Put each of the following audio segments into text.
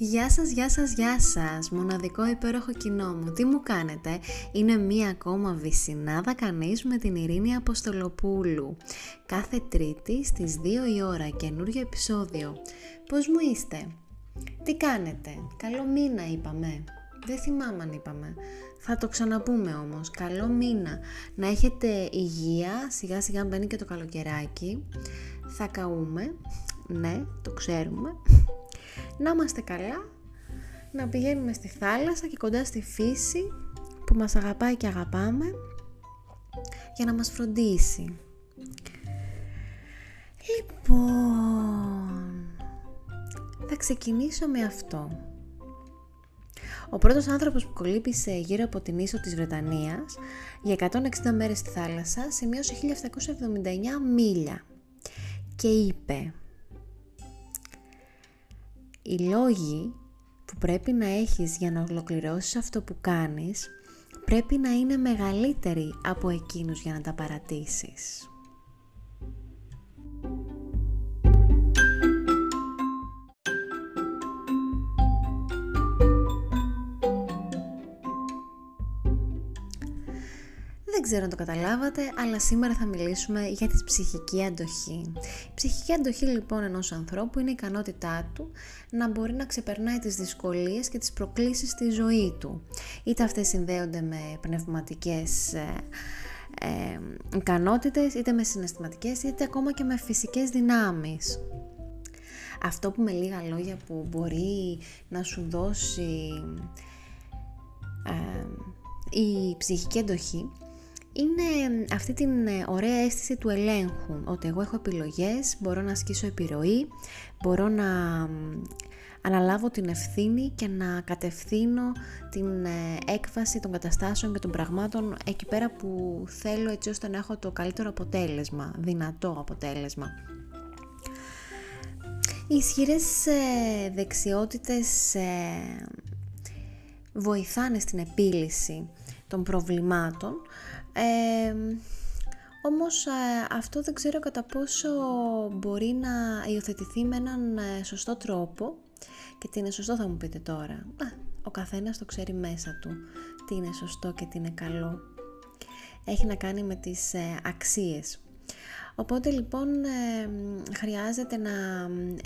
Γεια σας, γεια σας, γεια σας, μοναδικό υπέροχο κοινό μου. Τι μου κάνετε, είναι μία ακόμα βυσινάδα κανείς με την Ειρήνη Αποστολοπούλου. Κάθε τρίτη στις 2 η ώρα καινούριο επεισόδιο. Πώς μου είστε, τι κάνετε, καλό μήνα είπαμε. Δεν θυμάμαι αν είπαμε. Θα το ξαναπούμε όμως. Καλό μήνα. Να έχετε υγεία. Σιγά σιγά μπαίνει και το καλοκαιράκι. Θα καούμε. Ναι, το ξέρουμε να είμαστε καλά, να πηγαίνουμε στη θάλασσα και κοντά στη φύση που μας αγαπάει και αγαπάμε για να μας φροντίσει. Λοιπόν, θα ξεκινήσω με αυτό. Ο πρώτος άνθρωπος που κολύπησε γύρω από την ίσο της Βρετανίας για 160 μέρες στη θάλασσα σημείωσε 1779 μίλια και είπε οι λόγοι που πρέπει να έχεις για να ολοκληρώσεις αυτό που κάνεις πρέπει να είναι μεγαλύτεροι από εκείνους για να τα παρατήσεις. Ξέρω αν το καταλάβατε, αλλά σήμερα θα μιλήσουμε για τη ψυχική αντοχή. Η ψυχική αντοχή λοιπόν ενός ανθρώπου είναι η ικανότητά του να μπορεί να ξεπερνάει τις δυσκολίες και τις προκλήσεις στη ζωή του. Είτε αυτές συνδέονται με πνευματικές ε, ε, ικανότητες, είτε με συναισθηματικές, είτε ακόμα και με φυσικές δυνάμεις. Αυτό που με λίγα λόγια που μπορεί να σου δώσει ε, η ψυχική αντοχή είναι αυτή την ε, ωραία αίσθηση του ελέγχου, ότι εγώ έχω επιλογές, μπορώ να ασκήσω επιρροή, μπορώ να αναλάβω την ευθύνη και να κατευθύνω την ε, έκβαση των καταστάσεων και των πραγμάτων εκεί πέρα που θέλω έτσι ώστε να έχω το καλύτερο αποτέλεσμα, δυνατό αποτέλεσμα. Οι ισχυρές ε, δεξιότητες βοηθάνε στην επίλυση των προβλημάτων ε, όμως αυτό δεν ξέρω κατά πόσο μπορεί να υιοθετηθεί με έναν ε, σωστό τρόπο και τι είναι σωστό θα μου πείτε τώρα. ο καθένας το ξέρει μέσα του τι είναι σωστό και τι είναι καλό. Έχει να κάνει με τις ε, αξίες. Οπότε λοιπόν χρειάζεται να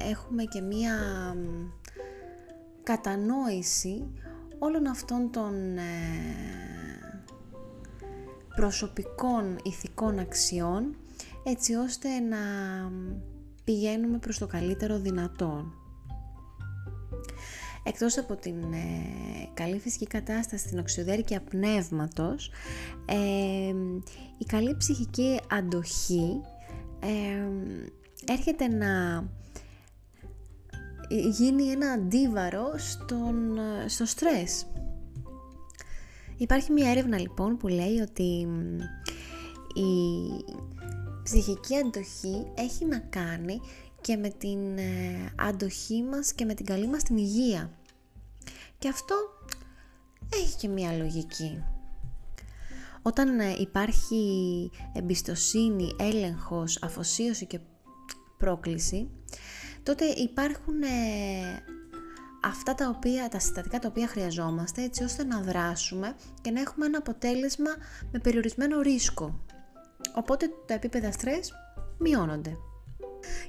έχουμε και μία κατανόηση όλων αυτών των ε, προσωπικών ηθικών αξιών έτσι ώστε να πηγαίνουμε προς το καλύτερο δυνατόν. Εκτός από την ε, καλή φυσική κατάσταση, την οξυδέρκεια πνεύματος, ε, η καλή ψυχική αντοχή ε, έρχεται να γίνει ένα αντίβαρο στον, στο στρες. Υπάρχει μια έρευνα λοιπόν που λέει ότι η ψυχική αντοχή έχει να κάνει και με την ε, αντοχή μας και με την καλή μας την υγεία. Και αυτό έχει και μια λογική. Όταν ε, υπάρχει εμπιστοσύνη, έλεγχος, αφοσίωση και πρόκληση, τότε υπάρχουν ε, αυτά τα, οποία, τα συστατικά τα οποία χρειαζόμαστε έτσι ώστε να δράσουμε και να έχουμε ένα αποτέλεσμα με περιορισμένο ρίσκο. Οπότε τα επίπεδα στρες μειώνονται.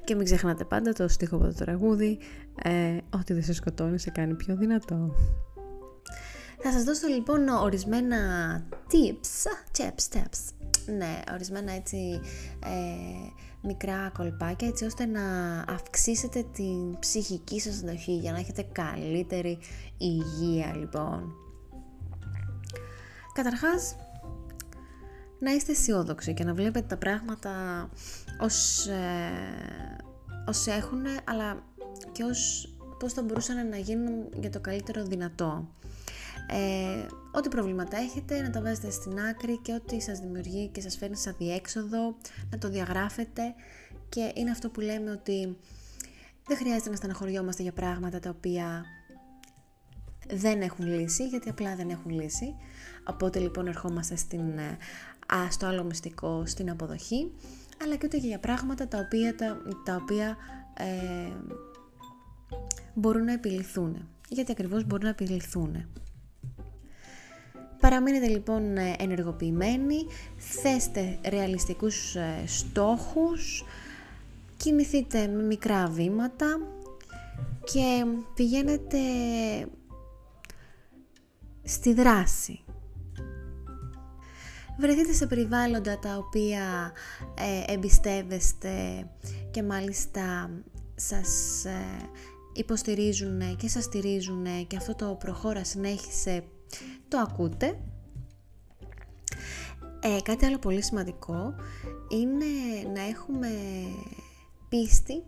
Και μην ξεχνάτε πάντα το στίχο από το τραγούδι ε, «Ό,τι δεν σε σκοτώνει σε κάνει πιο δυνατό». Θα σας δώσω λοιπόν ορισμένα tips, tips, tips ναι, ορισμένα έτσι ε, μικρά κολπάκια έτσι ώστε να αυξήσετε την ψυχική σας αντοχή για να έχετε καλύτερη υγεία λοιπόν. Καταρχάς, να είστε αισιόδοξοι και να βλέπετε τα πράγματα ως, ε, ως έχουν, αλλά και ως πώς θα μπορούσαν να γίνουν για το καλύτερο δυνατό. Ε, ό,τι προβλήματα έχετε να τα βάζετε στην άκρη και ό,τι σας δημιουργεί και σας φέρνει σαν διέξοδο να το διαγράφετε και είναι αυτό που λέμε ότι δεν χρειάζεται να στεναχωριόμαστε για πράγματα τα οποία δεν έχουν λύση γιατί απλά δεν έχουν λύση οπότε λοιπόν ερχόμαστε στην, ε, α, στο άλλο μυστικό στην αποδοχή αλλά και ούτε για πράγματα τα οποία, τα, τα οποία ε, μπορούν να επιληθούν. Γιατί ακριβώς μπορούν να επιληθούν. Παραμείνετε λοιπόν ενεργοποιημένοι, θέστε ρεαλιστικούς ε, στόχους, κινηθείτε με μικρά βήματα και πηγαίνετε στη δράση. Βρεθείτε σε περιβάλλοντα τα οποία ε, εμπιστεύεστε και μάλιστα σας ε, υποστηρίζουν και σας στηρίζουν και αυτό το προχώρα συνέχισε το ακούτε. Ε, κάτι άλλο πολύ σημαντικό είναι να έχουμε πίστη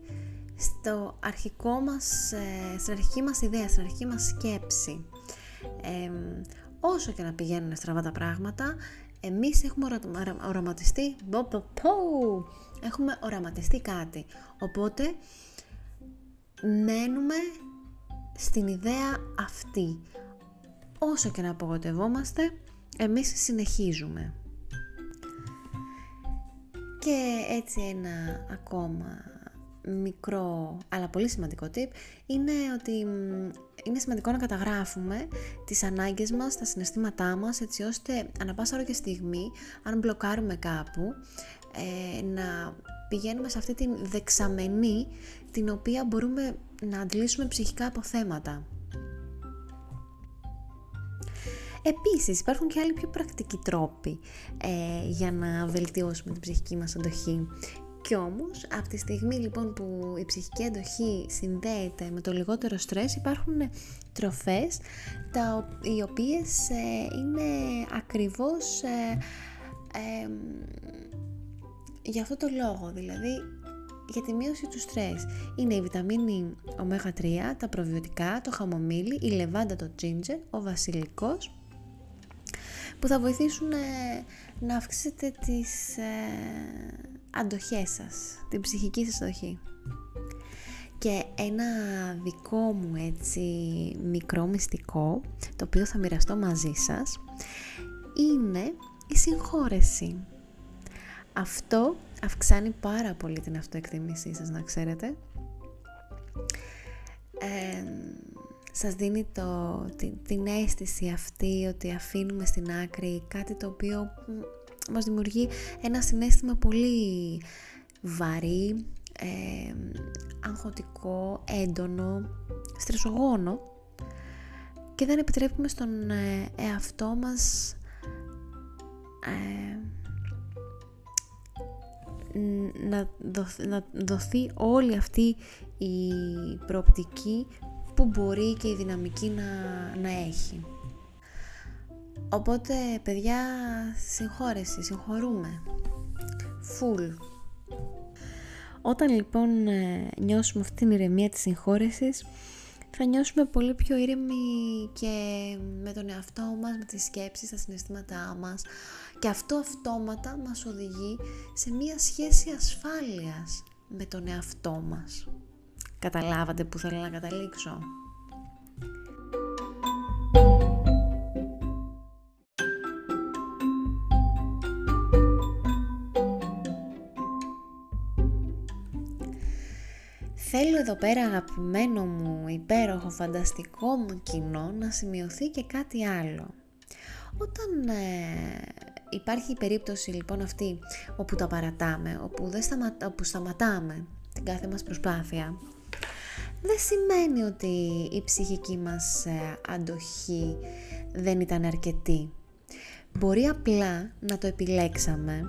στο αρχικό μας, ε, στην αρχική μας ιδέα, στην αρχική μας σκέψη. όσο και να πηγαίνουν στραβά τα πράγματα, εμείς έχουμε οραματιστεί, έχουμε οραματιστεί κάτι. Οπότε, μένουμε στην ιδέα αυτή. Όσο και να απογοτευόμαστε, εμείς συνεχίζουμε. Και έτσι ένα ακόμα μικρό αλλά πολύ σημαντικό tip είναι ότι είναι σημαντικό να καταγράφουμε τις ανάγκες μας, τα συναισθήματά μας έτσι ώστε ανα πάσα ώρα και στιγμή αν μπλοκάρουμε κάπου ε, να πηγαίνουμε σε αυτή την δεξαμενή την οποία μπορούμε να αντλήσουμε ψυχικά αποθέματα. Επίσης υπάρχουν και άλλοι πιο πρακτικοί τρόποι ε, για να βελτιώσουμε την ψυχική μας αντοχή. Κι όμως, από τη στιγμή λοιπόν που η ψυχική αντοχή συνδέεται με το λιγότερο στρες, υπάρχουν τροφές τα, οι οποίες ε, είναι ακριβώς ε, για αυτό το λόγο, δηλαδή για τη μείωση του στρες. Είναι η βιταμίνη ω3, τα προβιωτικά, το χαμομήλι, η λεβάντα, το ginger, ο βασιλικός που θα βοηθήσουν ε, να αυξήσετε τις ε, αντοχές σας, την ψυχική σας αντοχή. Και ένα δικό μου έτσι μικρό μυστικό, το οποίο θα μοιραστώ μαζί σας, είναι η συγχώρεση. Αυτό αυξάνει πάρα πολύ την αυτοεκτίμησή σας, να ξέρετε. Ε, σας δίνει το, την, την αίσθηση αυτή ότι αφήνουμε στην άκρη κάτι το οποίο μας δημιουργεί ένα συνέστημα πολύ βαρύ, ε, αγχωτικό, έντονο, στρεσογόνο και δεν επιτρέπουμε στον ε, εαυτό μας ε, να, δοθεί, να δοθεί όλη αυτή η προοπτική που μπορεί και η δυναμική να, να έχει. Οπότε, παιδιά, συγχώρεση, συγχωρούμε. Φουλ. Όταν λοιπόν ε, νιώσουμε αυτή την ηρεμία της συγχώρεσης, θα νιώσουμε πολύ πιο ήρεμοι και με τον εαυτό μας, με τις σκέψεις, τα συναισθήματά μας και αυτό αυτόματα μας οδηγεί σε μία σχέση ασφάλειας με τον εαυτό μας. Καταλάβατε που θέλω να καταλήξω. Θέλω εδώ πέρα αγαπημένο μου, υπέροχο, φανταστικό μου κοινό να σημειωθεί και κάτι άλλο. Όταν ε, υπάρχει η περίπτωση λοιπόν αυτή όπου τα παρατάμε, όπου, δεν όπου σταματάμε την κάθε μας προσπάθεια, δεν σημαίνει ότι η ψυχική μας ε, αντοχή δεν ήταν αρκετή. Μπορεί απλά να το επιλέξαμε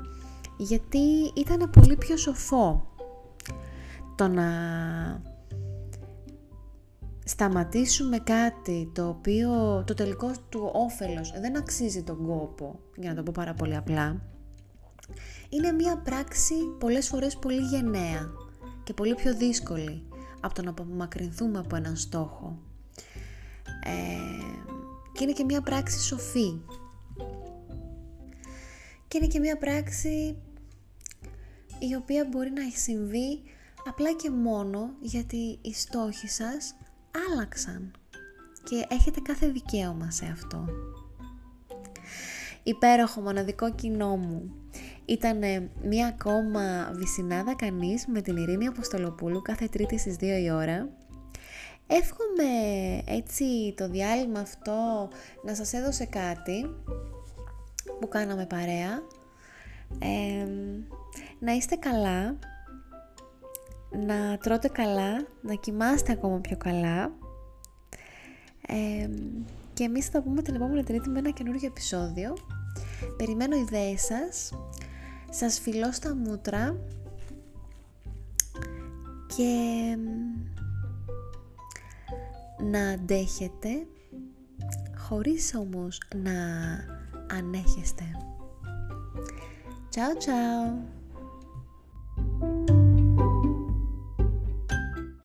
γιατί ήταν πολύ πιο σοφό το να σταματήσουμε κάτι το οποίο το τελικό του όφελος δεν αξίζει τον κόπο, για να το πω πάρα πολύ απλά, είναι μια πράξη πολλές φορές πολύ γενναία και πολύ πιο δύσκολη από το να απομακρυνθούμε από έναν στόχο. Ε, και είναι και μια πράξη σοφή. Και είναι και μια πράξη η οποία μπορεί να έχει συμβεί απλά και μόνο γιατί οι στόχοι σας άλλαξαν και έχετε κάθε δικαίωμα σε αυτό. Υπέροχο μοναδικό κοινό μου. Ήταν μία ακόμα βυσινάδα κανείς με την Ειρήνη Αποστολοπούλου κάθε τρίτη στις 2 η ώρα. Εύχομαι έτσι το διάλειμμα αυτό να σας έδωσε κάτι που κάναμε παρέα. να είστε καλά, να τρώτε καλά, να κοιμάστε ακόμα πιο καλά. και εμείς θα τα πούμε την επόμενη τρίτη με ένα καινούργιο επεισόδιο. Περιμένω ιδέες σας. Σας φιλώ στα μούτρα. Και να αντέχετε χωρίς όμως να ανέχεστε. Ciao ciao!